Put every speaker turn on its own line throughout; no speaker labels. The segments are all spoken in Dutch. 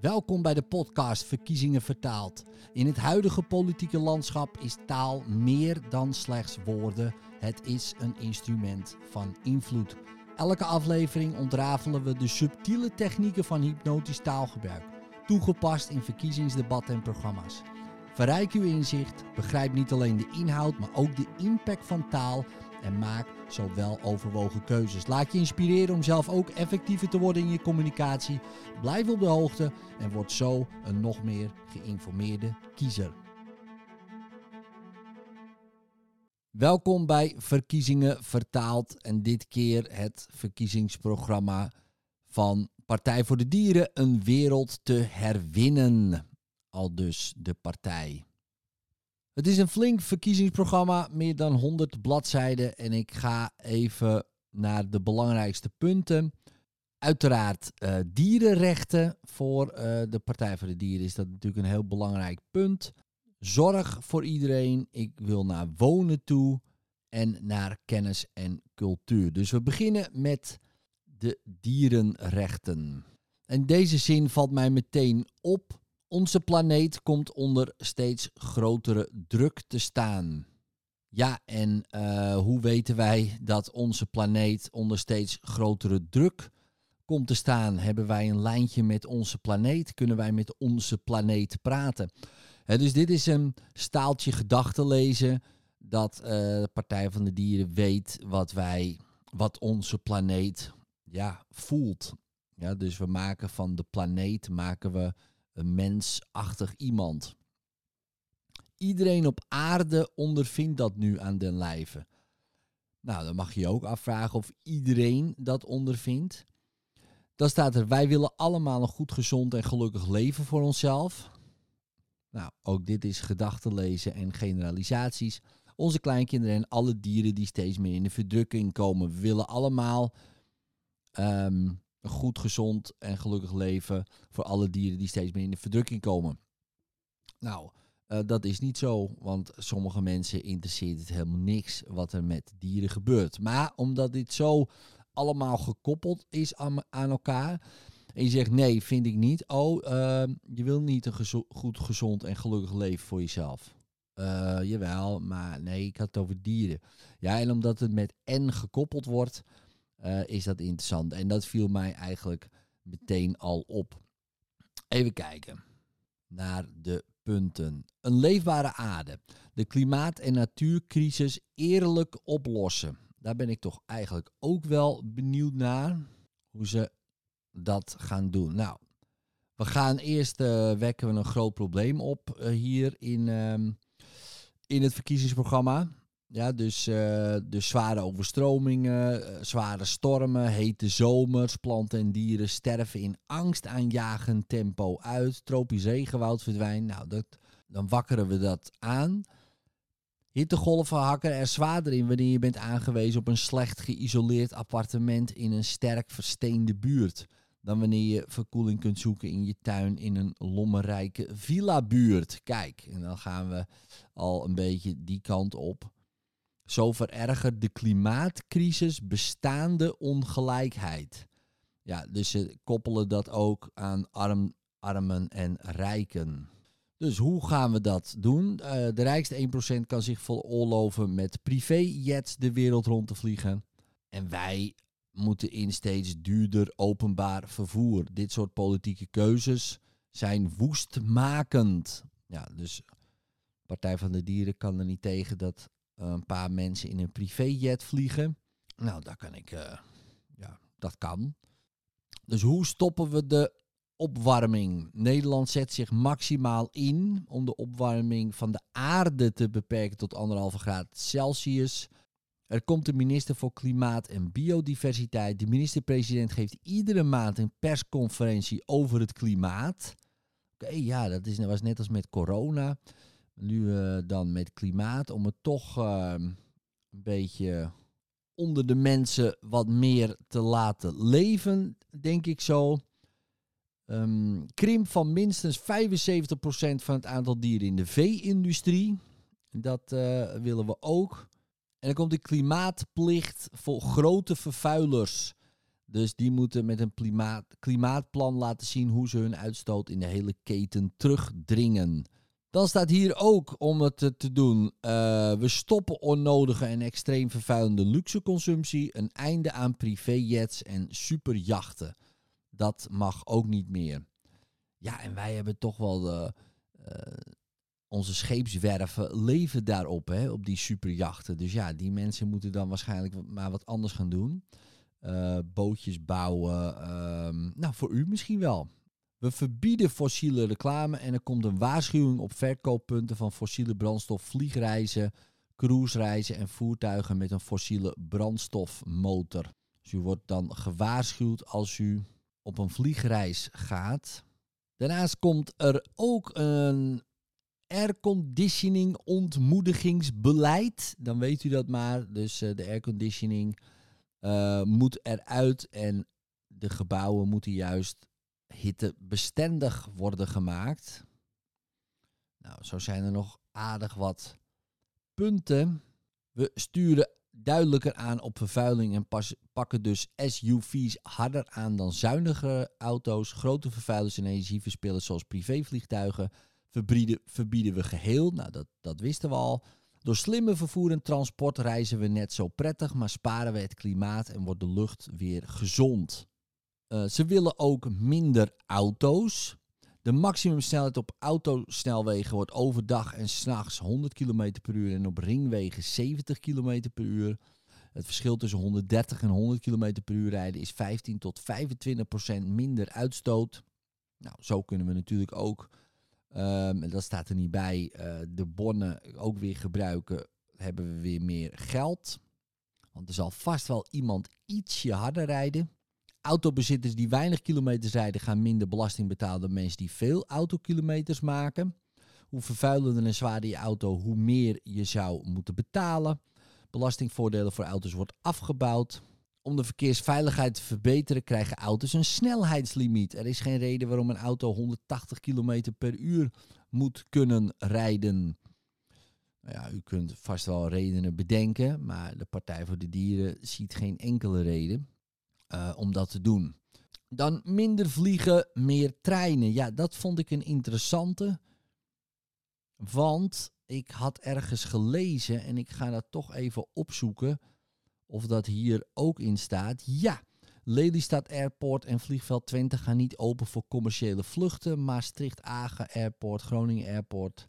Welkom bij de podcast Verkiezingen vertaald. In het huidige politieke landschap is taal meer dan slechts woorden. Het is een instrument van invloed. Elke aflevering ontrafelen we de subtiele technieken van hypnotisch taalgebruik, toegepast in verkiezingsdebatten en programma's. Verrijk uw inzicht, begrijp niet alleen de inhoud, maar ook de impact van taal en maak zo wel overwogen keuzes. Laat je inspireren om zelf ook effectiever te worden in je communicatie. Blijf op de hoogte en word zo een nog meer geïnformeerde kiezer. Welkom bij Verkiezingen Vertaald en dit keer het verkiezingsprogramma van Partij voor de Dieren Een Wereld te Herwinnen. Al dus de partij. Het is een flink verkiezingsprogramma, meer dan 100 bladzijden. En ik ga even naar de belangrijkste punten. Uiteraard uh, dierenrechten voor uh, de Partij voor de Dieren is dat natuurlijk een heel belangrijk punt. Zorg voor iedereen. Ik wil naar wonen toe en naar kennis en cultuur. Dus we beginnen met de dierenrechten. In deze zin valt mij meteen op onze planeet komt onder steeds grotere druk te staan. Ja, en uh, hoe weten wij dat onze planeet onder steeds grotere druk komt te staan? Hebben wij een lijntje met onze planeet? Kunnen wij met onze planeet praten? Dus dit is een staaltje gedachten lezen dat uh, de Partij van de Dieren weet wat wij, wat onze planeet ja, voelt. Ja, dus we maken van de planeet maken we mensachtig iemand. Iedereen op aarde ondervindt dat nu aan den lijve. Nou, dan mag je je ook afvragen of iedereen dat ondervindt. Dan staat er, wij willen allemaal een goed, gezond en gelukkig leven voor onszelf. Nou, ook dit is lezen en generalisaties. Onze kleinkinderen en alle dieren die steeds meer in de verdrukking komen, willen allemaal um, een goed, gezond en gelukkig leven voor alle dieren die steeds meer in de verdrukking komen. Nou, uh, dat is niet zo, want sommige mensen interesseert het helemaal niks wat er met dieren gebeurt. Maar omdat dit zo allemaal gekoppeld is aan, elkaar. En je zegt nee, vind ik niet. Oh, uh, je wil niet een goed, gezond en gelukkig leven voor jezelf. Uh, jawel, maar nee, ik had het over dieren. Ja, en omdat het met en gekoppeld wordt, uh, is dat interessant. En dat viel mij eigenlijk meteen al op. Even kijken naar de punten. Een leefbare aarde. De klimaat- en natuurcrisis eerlijk oplossen. Daar ben ik toch eigenlijk ook wel benieuwd naar hoe ze dat gaan doen. Nou, we gaan eerst uh, wekken we een groot probleem op uh, hier in, um, in het verkiezingsprogramma. Ja, dus, uh, zware overstromingen, uh, zware stormen, hete zomers, planten en dieren sterven in angstaanjagend tempo uit. Tropisch regenwoud verdwijnt. Nou, dat, dan wakkeren we dat aan. Hittegolven hakken er zwaarder in wanneer je bent aangewezen op een slecht geïsoleerd appartement in een sterk versteende buurt. Dan wanneer je verkoeling kunt zoeken in je tuin in een lommerrijke villa-buurt. Kijk, en dan gaan we al een beetje die kant op. Zo verergert de klimaatcrisis bestaande ongelijkheid. Ja, dus ze koppelen dat ook aan arm, armen en rijken. Dus hoe gaan we dat doen? Uh, de rijkste 1% kan zich veroorloven met privéjets de wereld rond te vliegen. En wij moeten in steeds duurder openbaar vervoer. Dit soort politieke keuzes zijn woestmakend. Ja, dus Partij van de Dieren kan er niet tegen dat een paar mensen in een privéjet vliegen. Nou, daar kan ik, uh, ja, dat kan. Dus hoe stoppen we de opwarming? Nederland zet zich maximaal in om de opwarming van de aarde te beperken tot anderhalve graad Celsius. Er komt de minister voor Klimaat en Biodiversiteit. De minister-president geeft iedere maand een persconferentie over het klimaat. Oké, ja, dat is, was net als met corona. Nu uh, dan met klimaat, om het toch uh, een beetje onder de mensen wat meer te laten leven, denk ik zo. Um, krimp van minstens 75% van het aantal dieren in de vee-industrie. Dat uh, willen we ook. En dan komt de klimaatplicht voor grote vervuilers. Dus die moeten met een klimaat, klimaatplan laten zien hoe ze hun uitstoot in de hele keten terugdringen. Dan staat hier ook om het te doen: uh, we stoppen onnodige en extreem vervuilende luxeconsumptie. Een einde aan privéjets en superjachten. Dat mag ook niet meer. Ja, en wij hebben toch wel de, uh, onze scheepswerven leven daarop, hè, op die superjachten. Dus ja, die mensen moeten dan waarschijnlijk maar wat anders gaan doen. Uh, bootjes bouwen. Um, nou, voor u misschien wel. We verbieden fossiele reclame en er komt een waarschuwing op verkooppunten van fossiele brandstof, vliegreizen, cruisereizen en voertuigen met een fossiele brandstofmotor. Dus u wordt dan gewaarschuwd als u op een vliegreis gaat. Daarnaast komt er ook een airconditioning ontmoedigingsbeleid. Dan weet u dat maar. Dus uh, de airconditioning uh, moet eruit en de gebouwen moeten juist hittebestendig worden gemaakt. Nou, zo zijn er nog aardig wat punten. We sturen duidelijker aan op vervuiling en pakken dus SUV's harder aan dan zuinige auto's. Grote vervuilers en energieverspillers zoals privévliegtuigen verbieden, verbieden we geheel. Nou, dat, dat wisten we al. Door slimme vervoer en transport reizen we net zo prettig, maar sparen we het klimaat en wordt de lucht weer gezond. Uh, ze willen ook minder auto's. De maximumsnelheid op autosnelwegen wordt overdag en s'nachts 100 km per uur en op ringwegen 70 km per uur. Het verschil tussen 130 en 100 km per uur rijden is 15 tot 25 procent minder uitstoot. Nou, zo kunnen we natuurlijk ook, um, en dat staat er niet bij, uh, de bonnen ook weer gebruiken. Hebben we weer meer geld. Want er zal vast wel iemand ietsje harder rijden. Autobezitters die weinig kilometers rijden gaan minder belasting betalen dan mensen die veel autokilometers maken. Hoe vervuilender en zwaarder je auto, hoe meer je zou moeten betalen. Belastingvoordelen voor auto's wordt afgebouwd. Om de verkeersveiligheid te verbeteren krijgen auto's een snelheidslimiet. Er is geen reden waarom een auto 180 km per uur moet kunnen rijden. Nou ja, u kunt vast wel redenen bedenken, maar de Partij voor de Dieren ziet geen enkele reden uh, om dat te doen. Dan minder vliegen, meer treinen. Ja, dat vond ik een interessante. Want ik had ergens gelezen en ik ga dat toch even opzoeken of dat hier ook in staat. Ja, Lelystad Airport en Vliegveld Twente gaan niet open voor commerciële vluchten. Maastricht Agen Airport, Groningen Airport,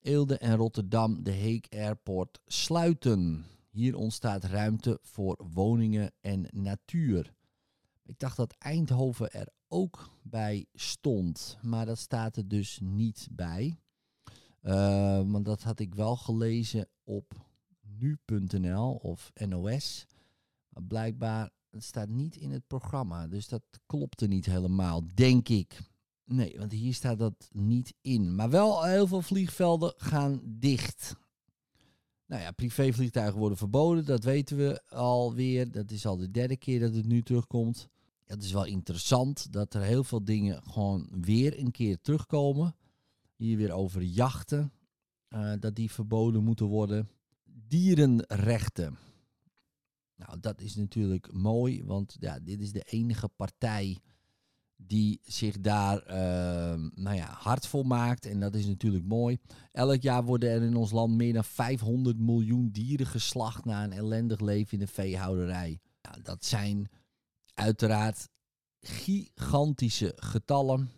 Eelde en Rotterdam de Heek Airport sluiten. Hier ontstaat ruimte voor woningen en natuur. Ik dacht dat Eindhoven er ook bij stond, maar dat staat er dus niet bij. Uh, want dat had ik wel gelezen op nu.nl of NOS. Maar blijkbaar het staat niet in het programma, dus dat klopte niet helemaal, denk ik. Nee, want hier staat dat niet in. Maar wel heel veel vliegvelden gaan dicht. Nou ja, privévliegtuigen worden verboden, dat weten we alweer. Dat is al de derde keer dat het nu terugkomt. Het is wel interessant dat er heel veel dingen gewoon weer een keer terugkomen. Hier weer over jachten, uh, dat die verboden moeten worden. Dierenrechten. Nou, dat is natuurlijk mooi, want ja, dit is de enige partij die zich daar uh, nou ja, hard voor maakt. En dat is natuurlijk mooi. Elk jaar worden er in ons land meer dan 500 miljoen dieren geslacht na een ellendig leven in de veehouderij. Dat zijn uiteraard gigantische getallen.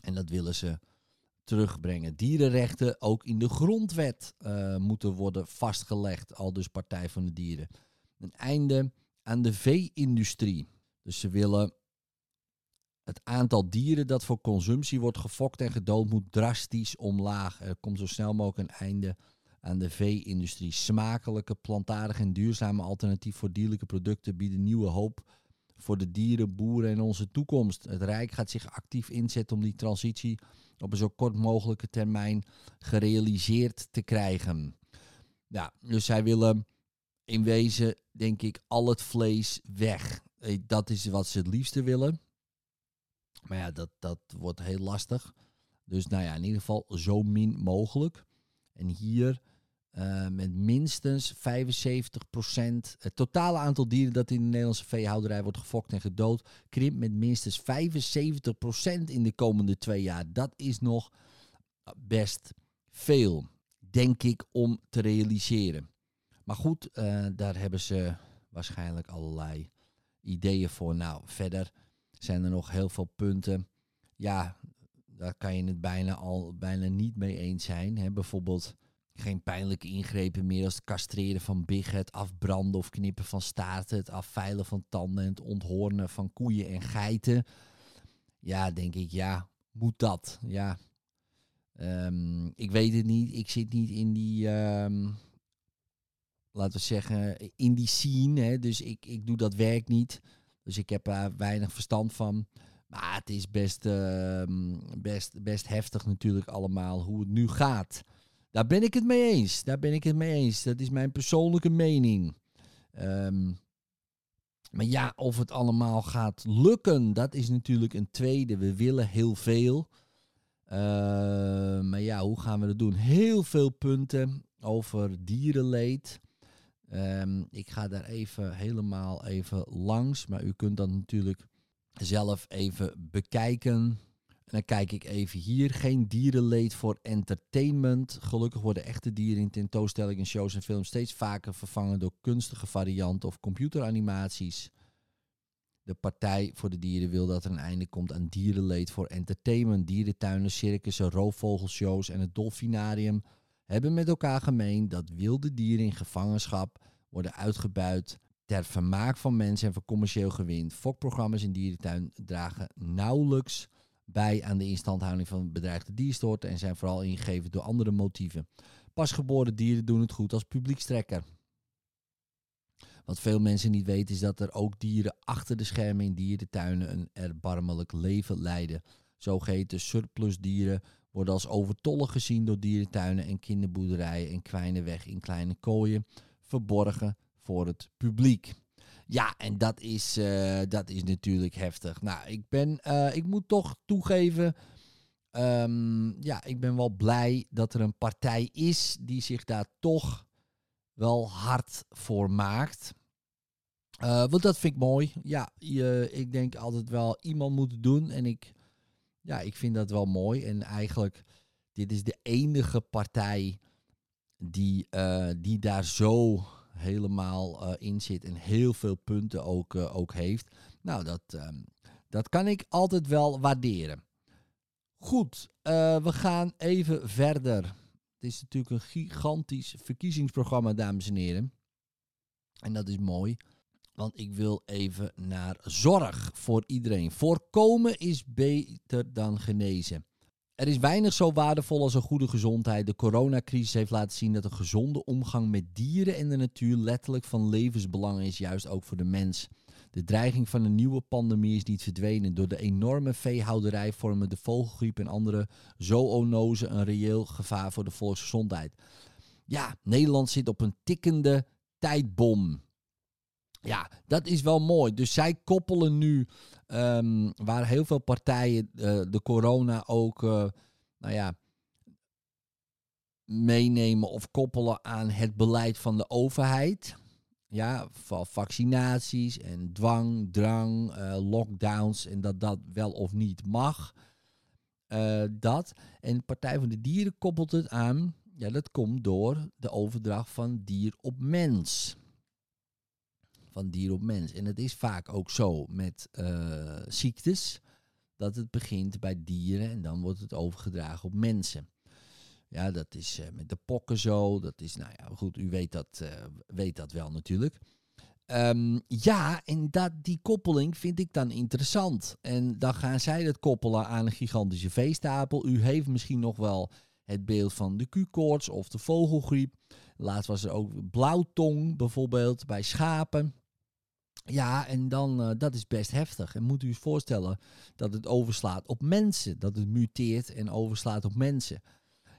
En dat willen ze terugbrengen. Dierenrechten ook in de grondwet uh, moeten worden vastgelegd. Al dus Partij van de Dieren. Een einde aan de vee-industrie. Dus ze willen het aantal dieren dat voor consumptie wordt gefokt en gedood moet drastisch omlaag. Er komt zo snel mogelijk een einde aan de vee-industrie. Smakelijke, plantaardige en duurzame alternatief voor dierlijke producten bieden nieuwe hoop voor de dieren, boeren en onze toekomst. Het Rijk gaat zich actief inzetten om die transitie op een zo kort mogelijke termijn gerealiseerd te krijgen. Ja, dus zij willen in wezen, denk ik, al het vlees weg. Eh, dat is wat ze het liefste willen. Maar ja, dat, dat wordt heel lastig. Dus nou ja, in ieder geval zo min mogelijk. En hier Uh, met minstens 75%. Het totale aantal dieren dat in de Nederlandse veehouderij wordt gefokt en gedood, krimpt met minstens 75% in de komende twee jaar. Dat is nog best veel, denk ik, om te realiseren. Maar goed, uh, daar hebben ze waarschijnlijk allerlei ideeën voor. Nou, verder zijn er nog heel veel punten. Ja, daar kan je het bijna al bijna niet mee eens zijn. Hè? Bijvoorbeeld geen pijnlijke ingrepen meer als het castreren van biggen, het afbranden of knippen van staarten, het afveilen van tanden en het onthoornen van koeien en geiten. Ja, denk ik, ja, moet dat? Ja, um, ik weet het niet. Ik zit niet in die, um, laten we zeggen, in die scene. Hè? Dus ik, ik doe dat werk niet. Dus ik heb daar weinig verstand van. Maar het is best, uh, best, best heftig natuurlijk allemaal hoe het nu gaat. Daar ben ik het mee eens. Daar ben ik het mee eens. Dat is mijn persoonlijke mening. Um, maar ja, of het allemaal gaat lukken, dat is natuurlijk een tweede. We willen heel veel. Uh, maar ja, hoe gaan we dat doen? Heel veel punten over dierenleed. Um, ik ga daar even helemaal even langs. Maar u kunt dat natuurlijk zelf even bekijken. En dan kijk ik even hier. Geen dierenleed voor entertainment. Gelukkig worden echte dieren in tentoonstellingen, shows en films steeds vaker vervangen door kunstige varianten of computeranimaties. De Partij voor de Dieren wil dat er een einde komt aan dierenleed voor entertainment. Dierentuinen, circussen, roofvogelshows en het dolfinarium hebben met elkaar gemeen dat wilde dieren in gevangenschap worden uitgebuit ter vermaak van mensen en voor commercieel gewin. Fokprogramma's in dierentuin dragen nauwelijks bij aan de instandhouding van bedreigde diersoorten en zijn vooral ingegeven door andere motieven. Pasgeboren dieren doen het goed als publiekstrekker. Wat veel mensen niet weten is dat er ook dieren achter de schermen in dierentuinen een erbarmelijk leven leiden. Zogeheten surplusdieren worden als overtollig gezien door dierentuinen en kinderboerderijen en kwijnen weg in kleine kooien, verborgen voor het publiek. Ja, en dat is, uh, dat is natuurlijk heftig. Nou, ik, ben, uh, ik moet toch toegeven. Um, ja, ik ben wel blij dat er een partij is die zich daar toch wel hard voor maakt. Uh, want dat vind ik mooi. Ja, je, ik denk altijd wel iemand moet doen. En ik, ja, ik vind dat wel mooi. En eigenlijk, dit is de enige partij die, die daar zo helemaal uh, in zit en heel veel punten ook, uh, ook heeft. Nou, dat, um, dat kan ik altijd wel waarderen. Goed, we gaan even verder. Het is natuurlijk een gigantisch verkiezingsprogramma, dames en heren. En dat is mooi, want ik wil even naar zorg voor iedereen. Voorkomen is beter dan genezen. Er is weinig zo waardevol als een goede gezondheid. De coronacrisis heeft laten zien dat een gezonde omgang met dieren en de natuur letterlijk van levensbelang is, juist ook voor de mens. De dreiging van een nieuwe pandemie is niet verdwenen. Door de enorme veehouderij vormen de vogelgriep en andere zoonozen een reëel gevaar voor de volksgezondheid. Ja, Nederland zit op een tikkende tijdbom. Ja, dat is wel mooi. Dus zij koppelen nu, um, waar heel veel partijen uh, de corona ook, uh, nou ja, meenemen of koppelen aan het beleid van de overheid. Ja, van vaccinaties en dwang, drang, uh, lockdowns en dat dat wel of niet mag. dat. En de Partij van de Dieren koppelt het aan, ja, dat komt door de overdracht van dier op mens van dier op mens. En het is vaak ook zo met uh, ziektes dat het begint bij dieren en dan wordt het overgedragen op mensen. Ja, dat is uh, met de pokken zo. Dat is, nou ja, goed, u weet dat, uh, weet dat wel natuurlijk. Um, ja, en dat, die koppeling vind ik dan interessant. En dan gaan zij dat koppelen aan een gigantische veestapel. U heeft misschien nog wel het beeld van de Q-koorts of de vogelgriep. Laatst was er ook blauwtong bijvoorbeeld bij schapen. Ja, en dan, uh, dat is best heftig. En moet u zich voorstellen dat het overslaat op mensen. Dat het muteert en overslaat op mensen.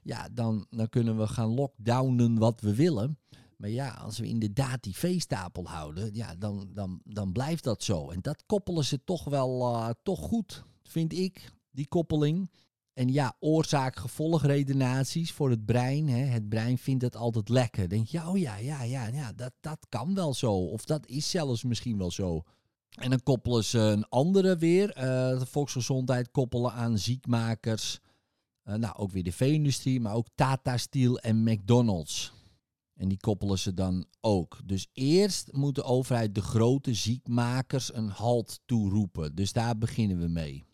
Ja, dan, dan kunnen we gaan lockdownen wat we willen. Maar ja, als we inderdaad die veestapel houden, ja, dan, dan, dan blijft dat zo. En dat koppelen ze toch wel uh, toch goed, vind ik, die koppeling. En ja, oorzaak-gevolgredenaties voor het brein. Hè. Het brein vindt het altijd lekker. Denk je, oh ja, ja, ja, ja dat, dat kan wel zo. Of dat is zelfs misschien wel zo. En dan koppelen ze een andere weer. Uh, de volksgezondheid koppelen aan ziekmakers. Uh, nou, ook weer de vee-industrie, maar ook Tata Steel en McDonald's. En die koppelen ze dan ook. Dus eerst moet de overheid de grote ziekmakers een halt toeroepen. Dus daar beginnen we mee.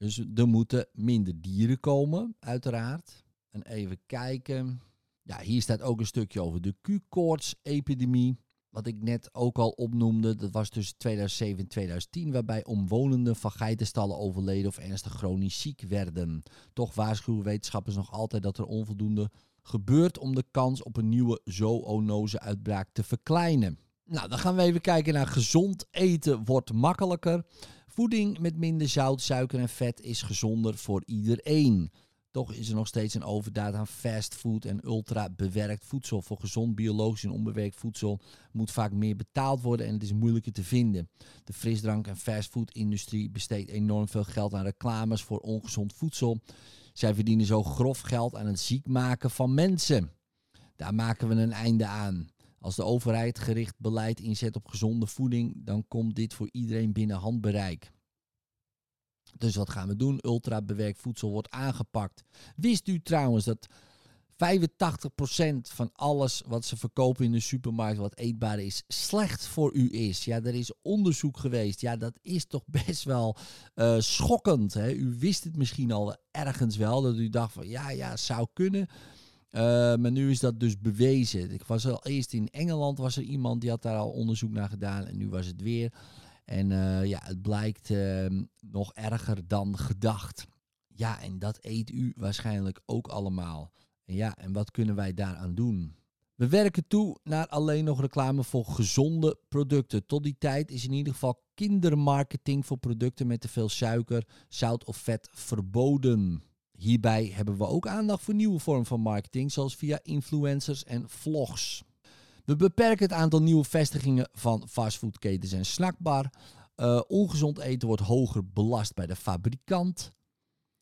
Dus er moeten minder dieren komen, uiteraard. En even kijken. Ja, hier staat ook een stukje over de Q-koorts-epidemie. Wat ik net ook al opnoemde, dat was tussen 2007 en 2010, waarbij omwonenden van geitenstallen overleden of ernstig chronisch ziek werden. Toch waarschuwen wetenschappers nog altijd dat er onvoldoende gebeurt om de kans op een nieuwe zoonose-uitbraak te verkleinen. Nou, dan gaan we even kijken naar gezond eten wordt makkelijker. Voeding met minder zout, suiker en vet is gezonder voor iedereen. Toch is er nog steeds een overdaad aan fastfood en ultra bewerkt voedsel. Voor gezond, biologisch en onbewerkt voedsel moet vaak meer betaald worden en het is moeilijker te vinden. De frisdrank- en fastfood-industrie besteedt enorm veel geld aan reclames voor ongezond voedsel. Zij verdienen zo grof geld aan het ziek maken van mensen. Daar maken we een einde aan. Als de overheid gericht beleid inzet op gezonde voeding, dan komt dit voor iedereen binnen handbereik. Dus wat gaan we doen? Ultra bewerkt voedsel wordt aangepakt. Wist u trouwens dat 85% van alles wat ze verkopen in de supermarkt, wat eetbaar is, slecht voor u is. Ja, er is onderzoek geweest. Ja, dat is toch best wel uh, schokkend. Hè? U wist het misschien al ergens wel, dat u dacht van ja, ja, zou kunnen. Uh, maar nu is dat dus bewezen. Ik was al eerst in Engeland, was er iemand die had daar al onderzoek naar gedaan. En nu was het weer. En uh, ja, het blijkt uh, nog erger dan gedacht. Ja, en dat eet u waarschijnlijk ook allemaal. En ja, en wat kunnen wij daaraan doen? We werken toe naar alleen nog reclame voor gezonde producten. Tot die tijd is in ieder geval kindermarketing voor producten met te veel suiker, zout of vet verboden. Hierbij hebben we ook aandacht voor nieuwe vormen van marketing, zoals via influencers en vlogs. We beperken het aantal nieuwe vestigingen van fastfoodketens en snackbar. Uh, ongezond eten wordt hoger belast bij de fabrikant.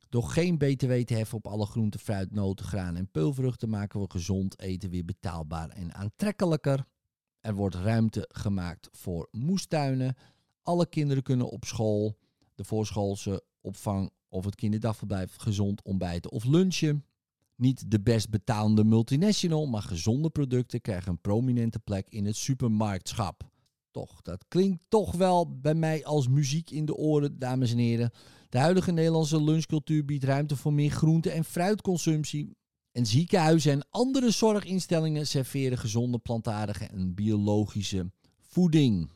Door geen BTW te heffen op alle groenten, fruit, noten, graan en peulvruchten maken we gezond eten weer betaalbaar en aantrekkelijker. Er wordt ruimte gemaakt voor moestuinen. Alle kinderen kunnen op school, de voorschoolse opvang of het kinderdagverblijf gezond ontbijten of lunchen. Niet de best betalende multinational, maar gezonde producten krijgen een prominente plek in het supermarktschap. Toch, dat klinkt toch wel bij mij als muziek in de oren, dames en heren. De huidige Nederlandse lunchcultuur biedt ruimte voor meer groente- en fruitconsumptie. En ziekenhuizen en andere zorginstellingen serveren gezonde, plantaardige en biologische voeding.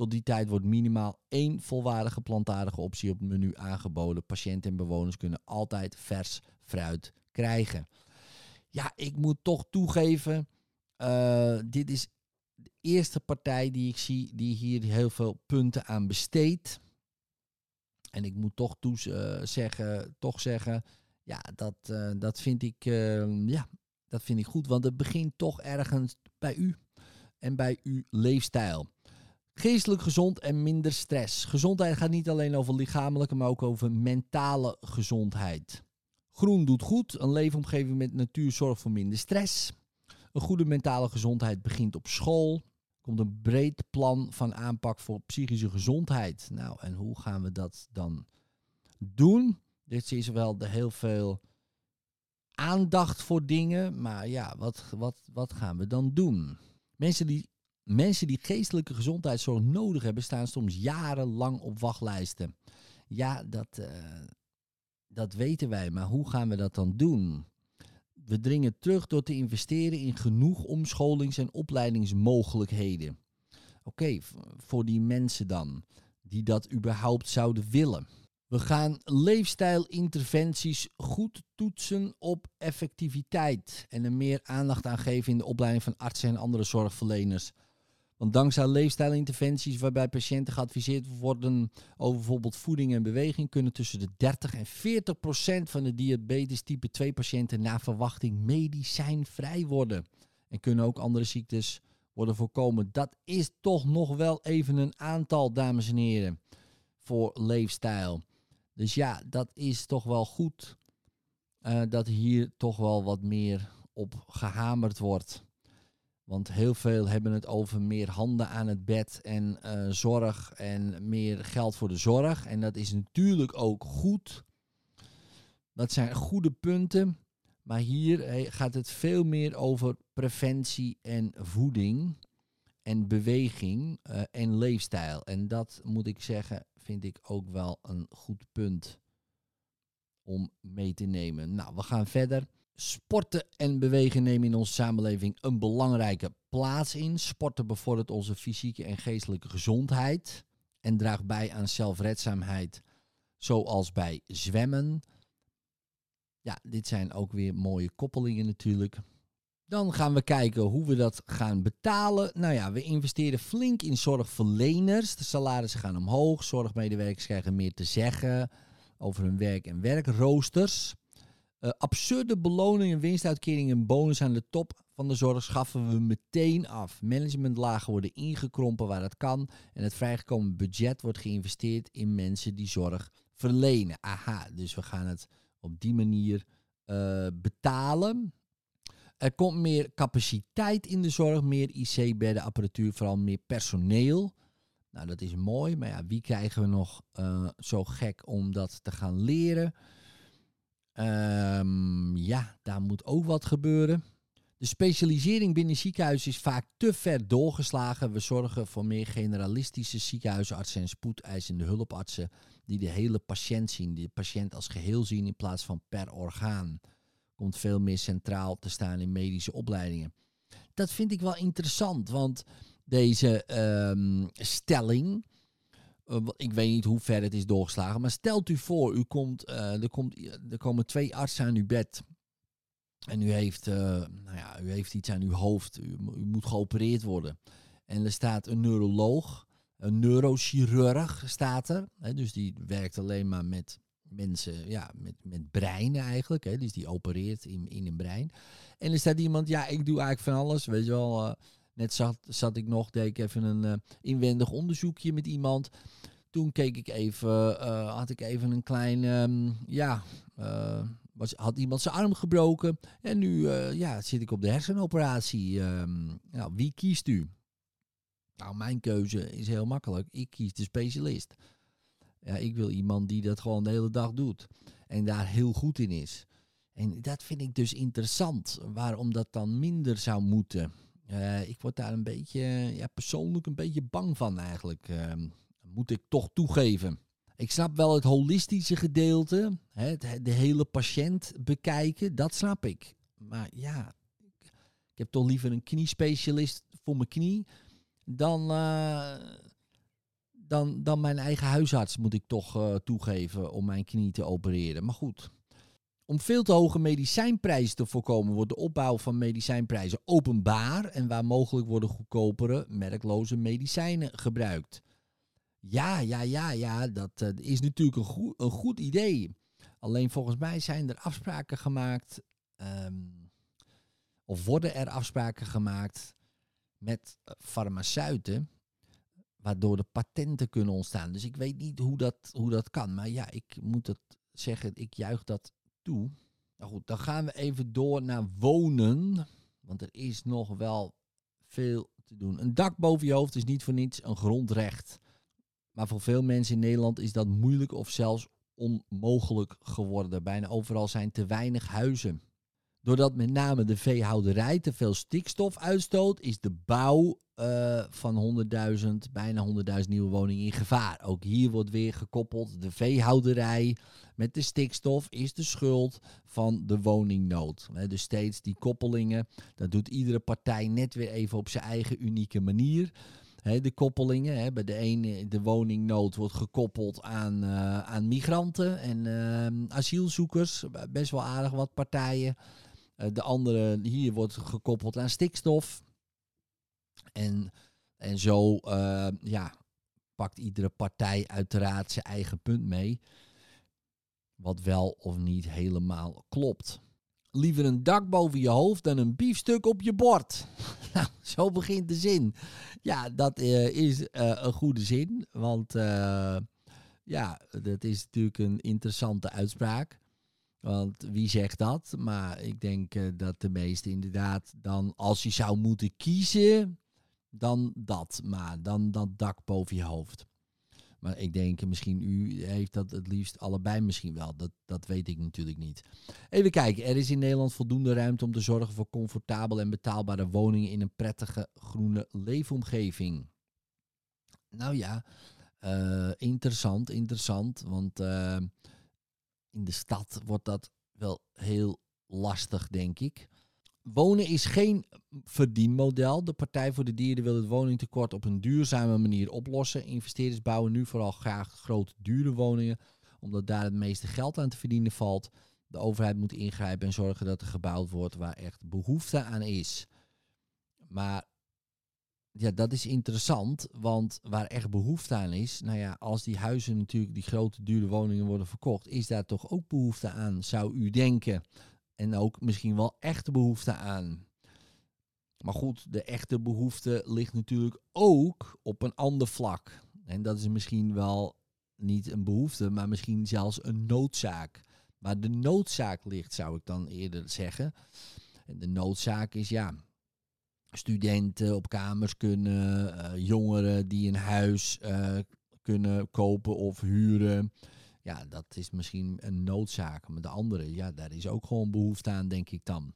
Tot die tijd wordt minimaal één volwaardige plantaardige optie op het menu aangeboden. Patiënten en bewoners kunnen altijd vers fruit krijgen. Ja, ik moet toch toegeven, uh, dit is de eerste partij die ik zie die hier heel veel punten aan besteedt. En ik moet toch uh, zeggen, toch zeggen, ja, dat, uh, dat vind ik, ja, dat vind ik goed. Want het begint toch ergens bij u en bij uw leefstijl. Geestelijk gezond en minder stress. Gezondheid gaat niet alleen over lichamelijke, maar ook over mentale gezondheid. Groen doet goed. Een leefomgeving met natuur zorgt voor minder stress. Een goede mentale gezondheid begint op school. Komt een breed plan van aanpak voor psychische gezondheid. Nou, en hoe gaan we dat dan doen? Dit is wel de heel veel aandacht voor dingen. Maar ja, wat, wat, wat gaan we dan doen? Mensen die, mensen die geestelijke gezondheidszorg nodig hebben, staan soms jarenlang op wachtlijsten. Ja, dat, uh, dat weten wij, maar hoe gaan we dat dan doen? We dringen terug door te investeren in genoeg omscholings- en opleidingsmogelijkheden. Oké, voor die mensen dan, die dat überhaupt zouden willen. We gaan leefstijlinterventies goed toetsen op effectiviteit en er meer aandacht aan geven in de opleiding van artsen en andere zorgverleners. Want dankzij leefstijlinterventies waarbij patiënten geadviseerd worden over bijvoorbeeld voeding en beweging, kunnen tussen de 30 en 40 procent van de diabetes type 2 patiënten na verwachting medicijnvrij worden. En kunnen ook andere ziektes worden voorkomen. Dat is toch nog wel even een aantal, dames en heren, voor leefstijl. Dus ja, dat is toch wel goed uh, dat hier toch wel wat meer op gehamerd wordt. Want heel veel hebben het over meer handen aan het bed en uh, zorg en meer geld voor de zorg. En dat is natuurlijk ook goed. Dat zijn goede punten. Maar hier gaat het veel meer over preventie en voeding en beweging uh, en leefstijl. En dat moet ik zeggen, vind ik ook wel een goed punt om mee te nemen. Nou, we gaan verder. Sporten en bewegen nemen in onze samenleving een belangrijke plaats in. Sporten bevordert onze fysieke en geestelijke gezondheid en draagt bij aan zelfredzaamheid, zoals bij zwemmen. Ja, dit zijn ook weer mooie koppelingen natuurlijk. Dan gaan we kijken hoe we dat gaan betalen. Nou ja, we investeren flink in zorgverleners. De salarissen gaan omhoog. Zorgmedewerkers krijgen meer te zeggen over hun werk en werkroosters. Uh, absurde beloningen, winstuitkeringen en bonus aan de top van de zorg schaffen we meteen af. Managementlagen worden ingekrompen waar dat kan. En het vrijgekomen budget wordt geïnvesteerd in mensen die zorg verlenen. Aha, dus we gaan het op die manier uh, betalen. Er komt meer capaciteit in de zorg, meer IC-bedden, apparatuur, vooral meer personeel. Nou, dat is mooi, maar ja, wie krijgen we nog uh, zo gek om dat te gaan leren? Um, ja, daar moet ook wat gebeuren. De specialisering binnen ziekenhuizen is vaak te ver doorgeslagen. We zorgen voor meer generalistische ziekenhuisartsen en spoedeisende hulpartsen die de hele patiënt zien, die de patiënt als geheel zien in plaats van per orgaan. Komt veel meer centraal te staan in medische opleidingen. Dat vind ik wel interessant, want deze um, stelling, ik weet niet hoe ver het is doorgeslagen, maar stelt u voor, u komt, uh, er, komt, er komen twee artsen aan uw bed en u heeft, nou ja, u heeft iets aan uw hoofd. U, u, moet geopereerd worden. En er staat een neuroloog, een neurochirurg staat er. Hè, dus die werkt alleen maar met mensen, ja, met, met breinen eigenlijk. Hè, dus die opereert in, in een brein. En er staat iemand, ja, ik doe eigenlijk van alles. Weet je wel, net zat, zat ik nog, deed ik even een uh, inwendig onderzoekje met iemand. Toen keek ik even, had ik even een klein, um, ja was, had iemand zijn arm gebroken. En nu ja, zit ik op de hersenoperatie. Um, nou, wie kiest u? Nou, mijn keuze is heel makkelijk. Ik kies de specialist. Ja, ik wil iemand die dat gewoon de hele dag doet. En daar heel goed in is. En dat vind ik dus interessant. Waarom dat dan minder zou moeten. Uh, ik word daar een beetje, ja, persoonlijk een beetje bang van eigenlijk. Uh, moet ik toch toegeven. Ik snap wel het holistische gedeelte, hè, de hele patiënt bekijken, dat snap ik. Maar ja, ik heb toch liever een kniespecialist voor mijn knie dan, uh, dan, dan mijn eigen huisarts, moet ik toch uh, toegeven, om mijn knie te opereren. Maar goed. Om veel te hoge medicijnprijzen te voorkomen, wordt de opbouw van medicijnprijzen openbaar en waar mogelijk worden goedkopere, merkloze medicijnen gebruikt. Ja, ja, ja, ja, dat uh, is natuurlijk een, goed, een goed idee. Alleen volgens mij zijn er afspraken gemaakt, um, of worden er afspraken gemaakt met eh, farmaceuten, waardoor de patenten kunnen ontstaan. Dus ik weet niet hoe dat, hoe dat kan. Maar ja, ik moet het zeggen, ik juich dat Nou goed, dan gaan we even door naar wonen. Want er is nog wel veel te doen. Een dak boven je hoofd is niet voor niets een grondrecht. Maar voor veel mensen in Nederland is dat moeilijk of zelfs onmogelijk geworden. Bijna overal zijn te weinig huizen. Doordat met name de veehouderij te veel stikstof uitstoot, is de bouw uh, van 100.000, bijna 100.000 nieuwe woningen in gevaar. Ook hier wordt weer gekoppeld de veehouderij met de stikstof is de schuld van de woningnood. dus steeds die koppelingen, dat doet iedere partij net weer even op zijn eigen unieke manier de koppelingen. bij de ene, de woningnood wordt gekoppeld aan, uh, aan migranten en uh, asielzoekers. Best wel aardig wat partijen. Uh, de andere, hier wordt gekoppeld aan stikstof. En, en zo ja, pakt iedere partij uiteraard zijn eigen punt mee. Wat wel of niet helemaal klopt. Liever een dak boven je hoofd dan een biefstuk op je bord. nou, zo begint de zin. Ja, dat uh, is een goede zin. Want ja, dat is natuurlijk een interessante uitspraak. Want wie zegt dat? Maar ik denk uh, dat de meeste inderdaad dan, als je zou moeten kiezen, dan dat. Maar dan dat dak boven je hoofd. Maar ik denk, misschien u heeft dat het liefst allebei misschien wel. Dat, dat weet ik natuurlijk niet. Even kijken. Er is in Nederland voldoende ruimte om te zorgen voor comfortabele en betaalbare woningen in een prettige groene leefomgeving. Nou ja, uh, interessant, interessant. Want uh, in de stad wordt dat wel heel lastig, denk ik. Wonen is geen verdienmodel. De Partij voor de Dieren wil het woningtekort op een duurzame manier oplossen. Investeerders bouwen nu vooral graag grote, dure woningen, omdat daar het meeste geld aan te verdienen valt. De overheid moet ingrijpen en zorgen dat er gebouwd wordt waar echt behoefte aan is. Maar ja, dat is interessant, want waar echt behoefte aan is, nou ja, als die huizen natuurlijk, die grote dure woningen worden verkocht, is daar toch ook behoefte aan, zou u denken. En ook misschien wel echte behoefte aan. Maar goed, de echte behoefte ligt natuurlijk ook op een ander vlak. En dat is misschien wel niet een behoefte, maar misschien zelfs een noodzaak. Maar de noodzaak ligt, zou ik dan eerder zeggen. En de noodzaak is ja, studenten op kamers kunnen, uh, jongeren die een huis uh, kunnen kopen of huren. Ja, dat is misschien een noodzaak. Maar de andere, ja, daar is ook gewoon behoefte aan, denk ik dan.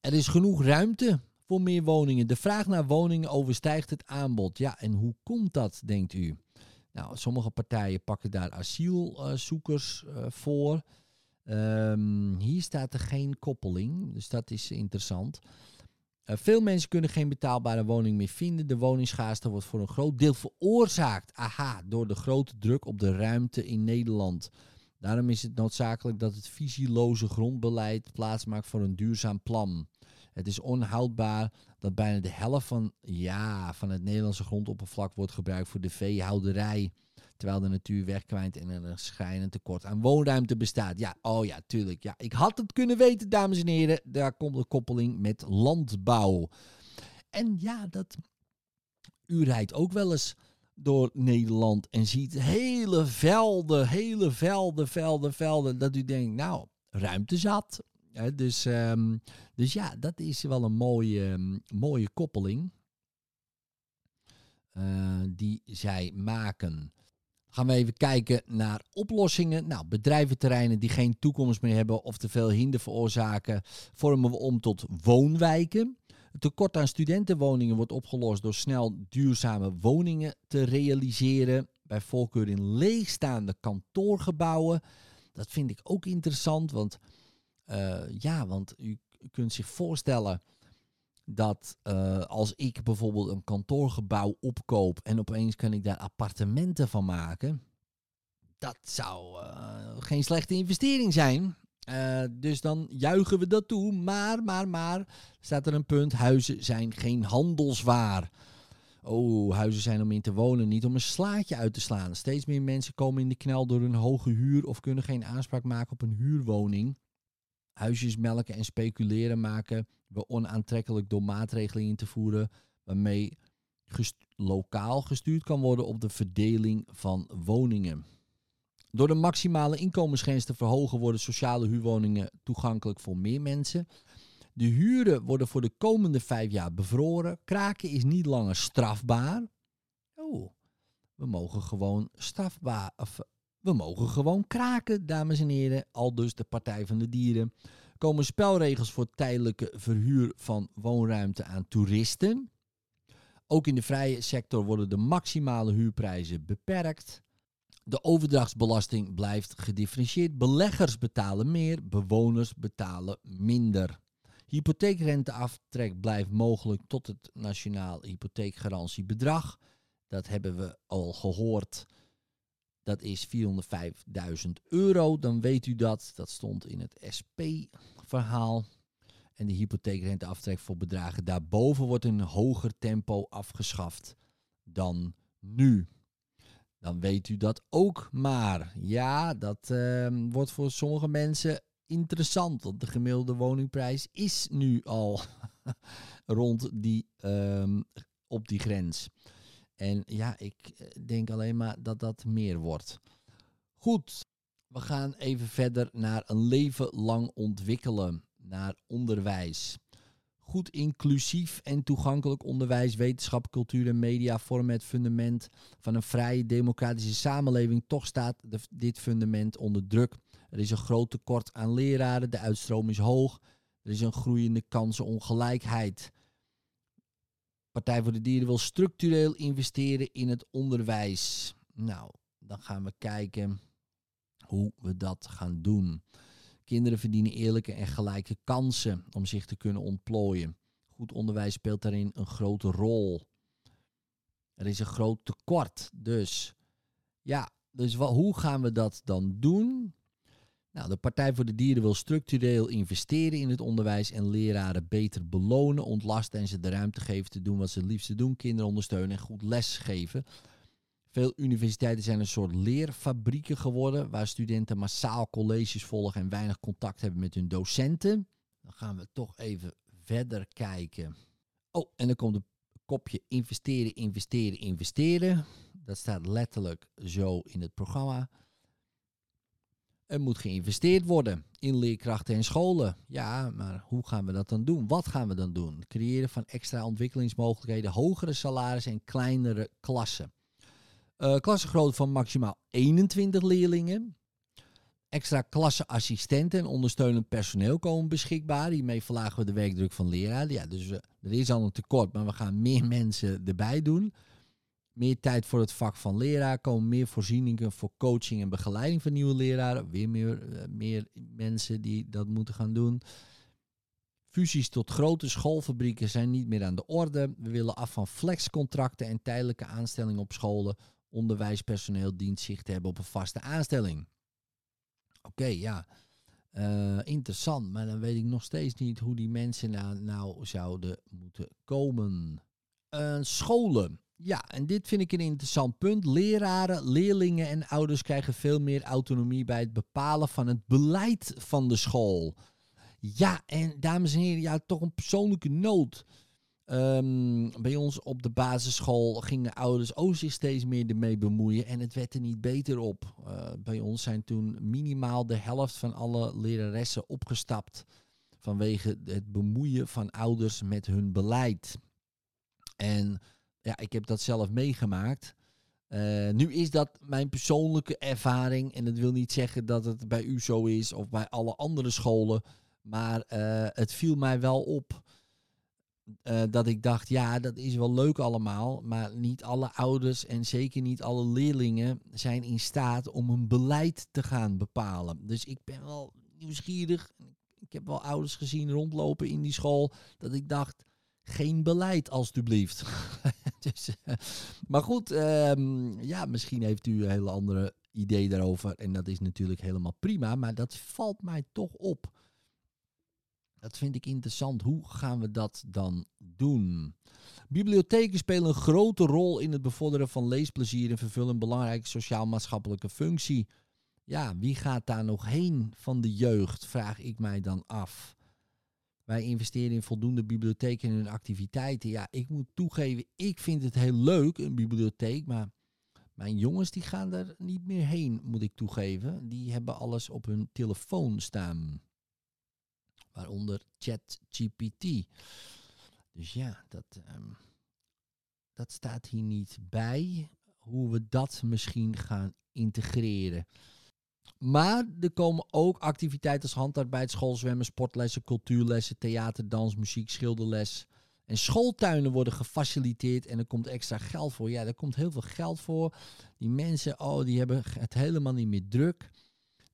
Er is genoeg ruimte voor meer woningen. De vraag naar woningen overstijgt het aanbod. Ja, en hoe komt dat, denkt u? Nou, sommige partijen pakken daar asielzoekers uh, voor. Um, hier staat er geen koppeling, dus dat is interessant. Uh, veel mensen kunnen geen betaalbare woning meer vinden. De woningschaarste wordt voor een groot deel veroorzaakt aha, door de grote druk op de ruimte in Nederland. Daarom is het noodzakelijk dat het visieloze grondbeleid plaatsmaakt voor een duurzaam plan. Het is onhoudbaar dat bijna de helft van, ja, van het Nederlandse grondoppervlak wordt gebruikt voor de veehouderij. Terwijl de natuur wegkwijnt en er een schrijnend tekort aan woonruimte bestaat. Ja, oh ja, tuurlijk. Ja, ik had het kunnen weten, dames en heren. Daar komt de koppeling met landbouw. En ja, dat. U rijdt ook wel eens door Nederland en ziet hele velden, hele velden, velden, velden. Dat u denkt, nou, ruimte zat. dus, um, dus ja, dat is wel een mooie, mooie koppeling. Uh, die zij maken. Gaan we even kijken naar oplossingen. Nou, bedrijventerreinen die geen toekomst meer hebben of te veel hinder veroorzaken, vormen we om tot woonwijken. Het tekort aan studentenwoningen wordt opgelost door snel duurzame woningen te realiseren. Bij voorkeur in leegstaande kantoorgebouwen. Dat vind ik ook interessant, want uh, ja, want u kunt zich voorstellen dat uh, als ik bijvoorbeeld een kantoorgebouw opkoop en opeens kan ik daar appartementen van maken, dat zou uh, geen slechte investering zijn. Uh, dus dan juichen we dat toe. Maar, maar, maar, staat er een punt: huizen zijn geen handelswaar. Oh, huizen zijn om in te wonen, niet om een slaatje uit te slaan. Steeds meer mensen komen in de knel door een hoge huur of kunnen geen aanspraak maken op een huurwoning huisjes melken en speculeren maken we onaantrekkelijk door maatregelen in te voeren waarmee lokaal gestuurd kan worden op de verdeling van woningen. Door de maximale inkomensgrens te verhogen worden sociale huurwoningen toegankelijk voor meer mensen. De huren worden voor de komende vijf jaar bevroren. Kraken is niet langer strafbaar. Oh, we mogen gewoon strafbaar, of we mogen gewoon kraken, dames en heren. Al dus de Partij van de Dieren. Komen spelregels voor tijdelijke verhuur van woonruimte aan toeristen. Ook in de vrije sector worden de maximale huurprijzen beperkt. De overdrachtsbelasting blijft gedifferentieerd. Beleggers betalen meer, bewoners betalen minder. Hypotheekrenteaftrek blijft mogelijk tot het nationaal hypotheekgarantiebedrag. Dat hebben we al gehoord dat is 405.000 euro. Dan weet u dat. Dat stond in het SP-verhaal. En de hypotheekrenteaftrek voor bedragen daarboven wordt in een hoger tempo afgeschaft dan nu. Dan weet u dat ook maar. Ja, dat uh, wordt voor sommige mensen interessant. Want de gemiddelde woningprijs is nu al rond die, um, op die grens. En ja, ik eh, denk alleen maar dat dat meer wordt. Goed, We gaan even verder naar een leven lang ontwikkelen, naar onderwijs. Goed inclusief en toegankelijk onderwijs, wetenschap, cultuur en media vormen het fundament van een vrije democratische samenleving. Toch staat dit fundament onder druk. Er is een groot tekort aan leraren, de uitstroom is hoog, er is een groeiende kansenongelijkheid. Partij voor de Dieren wil structureel investeren in het onderwijs. Nou, dan gaan we kijken hoe we dat gaan doen. Kinderen verdienen eerlijke en gelijke kansen om zich te kunnen ontplooien. Goed onderwijs speelt daarin een grote rol. Er is een groot tekort. Dus ja, dus hoe gaan we dat dan doen? Nou, de Partij voor de Dieren wil structureel investeren in het onderwijs en leraren beter belonen, ontlasten en ze de ruimte geven te doen wat ze het liefste doen: kinderen ondersteunen en goed lesgeven. Veel universiteiten zijn een soort leerfabrieken geworden, waar studenten massaal colleges volgen en weinig contact hebben met hun docenten. Dan gaan we toch even verder kijken. Oh, en dan komt een kopje investeren, investeren, investeren. Dat staat letterlijk zo in het programma. Er moet geïnvesteerd worden in leerkrachten en scholen. Ja, maar hoe gaan we dat dan doen? Wat gaan we dan doen? Creëren van extra ontwikkelingsmogelijkheden, hogere salarissen en kleinere klassen. Uh, klassengrootte van maximaal 21 leerlingen. Extra klasseassistenten en ondersteunend personeel komen beschikbaar. Hiermee verlagen we de werkdruk van leraren. Ja, dus uh, er is al een tekort, maar we gaan meer mensen erbij doen. Meer tijd voor het vak van leraar. Komen meer voorzieningen voor coaching en begeleiding van nieuwe leraren. Weer meer, uh, meer mensen die dat moeten gaan doen. Fusies tot grote schoolfabrieken zijn niet meer aan de orde. We willen af van flexcontracten en tijdelijke aanstellingen op scholen onderwijspersoneel dient zich te hebben op een vaste aanstelling. Oké, ja. Uh, interessant, maar dan weet ik nog steeds niet hoe die mensen nou, nou zouden moeten komen. Uh, scholen. Ja, en dit vind ik een interessant punt. Leraren, leerlingen en ouders krijgen veel meer autonomie bij het bepalen van het beleid van de school. Ja, en dames en heren, ja, toch een persoonlijke nood. Um, bij ons op de basisschool gingen ouders ook steeds meer ermee bemoeien en het werd er niet beter op. Uh, bij ons zijn toen minimaal de helft van alle leraressen opgestapt vanwege het bemoeien van ouders met hun beleid. En ja, ik heb dat zelf meegemaakt. Uh, nu is dat mijn persoonlijke ervaring en dat wil niet zeggen dat het bij u zo is of bij alle andere scholen, maar uh, het viel mij wel op uh, dat ik dacht, ja, dat is wel leuk allemaal, maar niet alle ouders en zeker niet alle leerlingen zijn in staat om een beleid te gaan bepalen. Dus ik ben wel nieuwsgierig. Ik heb wel ouders gezien rondlopen in die school dat ik dacht, geen beleid alstublieft. maar goed, um, ja, misschien heeft u een hele andere idee daarover en dat is natuurlijk helemaal prima, maar dat valt mij toch op. Dat vind ik interessant. Hoe gaan we dat dan doen? Bibliotheken spelen een grote rol in het bevorderen van leesplezier en vervullen een belangrijke sociaal-maatschappelijke functie. Ja, wie gaat daar nog heen van de jeugd, vraag ik mij dan af. Wij investeren in voldoende bibliotheken en activiteiten. Ja, ik moet toegeven, ik vind het heel leuk, een bibliotheek, maar mijn jongens die gaan er niet meer heen, moet ik toegeven. Die hebben alles op hun telefoon staan waaronder ChatGPT. Dus ja, dat, um, dat staat hier niet bij. Hoe we dat misschien gaan integreren. Maar er komen ook activiteiten als handarbeid, schoolzwemmen, sportlessen, cultuurlessen, theater, dans, muziek, schilderles. En schooltuinen worden gefaciliteerd en er komt extra geld voor. Ja, er komt heel veel geld voor. Die mensen, oh, die hebben het helemaal niet meer druk.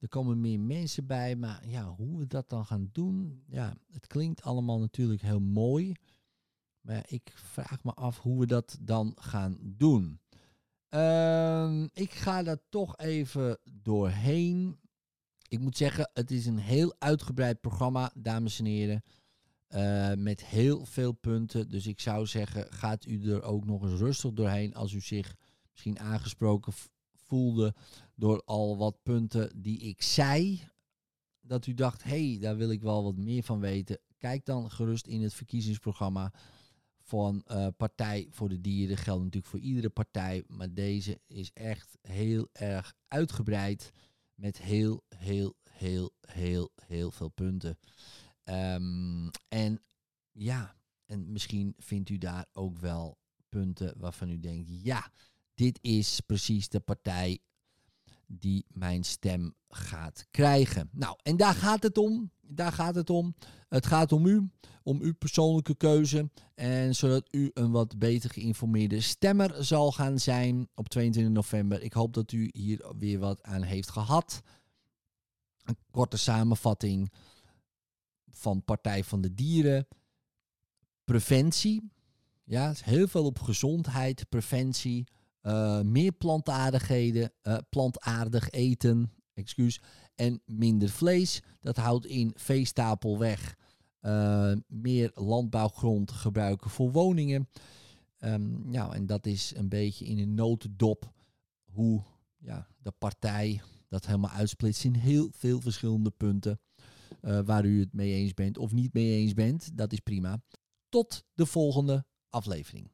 Er komen meer mensen bij, maar ja, hoe we dat dan gaan doen, ja, het klinkt allemaal natuurlijk heel mooi. Maar ik vraag me af hoe we dat dan gaan doen. Uh, ik ga daar toch even doorheen. Ik moet zeggen, het is een heel uitgebreid programma, dames en heren. Uh, met heel veel punten. Dus ik zou zeggen, gaat u er ook nog eens rustig doorheen als u zich misschien aangesproken voelde door al wat punten die ik zei, dat u dacht, hé, hey, daar wil ik wel wat meer van weten. Kijk dan gerust in het verkiezingsprogramma van uh, Partij voor de Dieren. Geldt natuurlijk voor iedere partij, maar deze is echt heel erg uitgebreid met heel, heel, heel, heel, heel veel punten. Ehm, en ja, en misschien vindt u daar ook wel punten waarvan u denkt, ja, dit is precies de partij die mijn stem gaat krijgen. Nou, en daar gaat het om. Daar gaat het om. Het gaat om u, om uw persoonlijke keuze. En zodat u een wat beter geïnformeerde stemmer zal gaan zijn op 22 november. Ik hoop dat u hier weer wat aan heeft gehad. Een korte samenvatting van Partij van de Dieren. Preventie. Ja, heel veel op gezondheid, preventie. Uh, meer plantaardigheden, uh, plantaardig eten, excuus, en minder vlees. Dat houdt in veestapel weg, uh, meer landbouwgrond gebruiken voor woningen. Um, ja, en dat is een beetje in een notendop hoe ja, de partij dat helemaal uitsplitst in heel veel verschillende punten. waar u het mee eens bent of niet mee eens bent, dat is prima. Tot de volgende aflevering.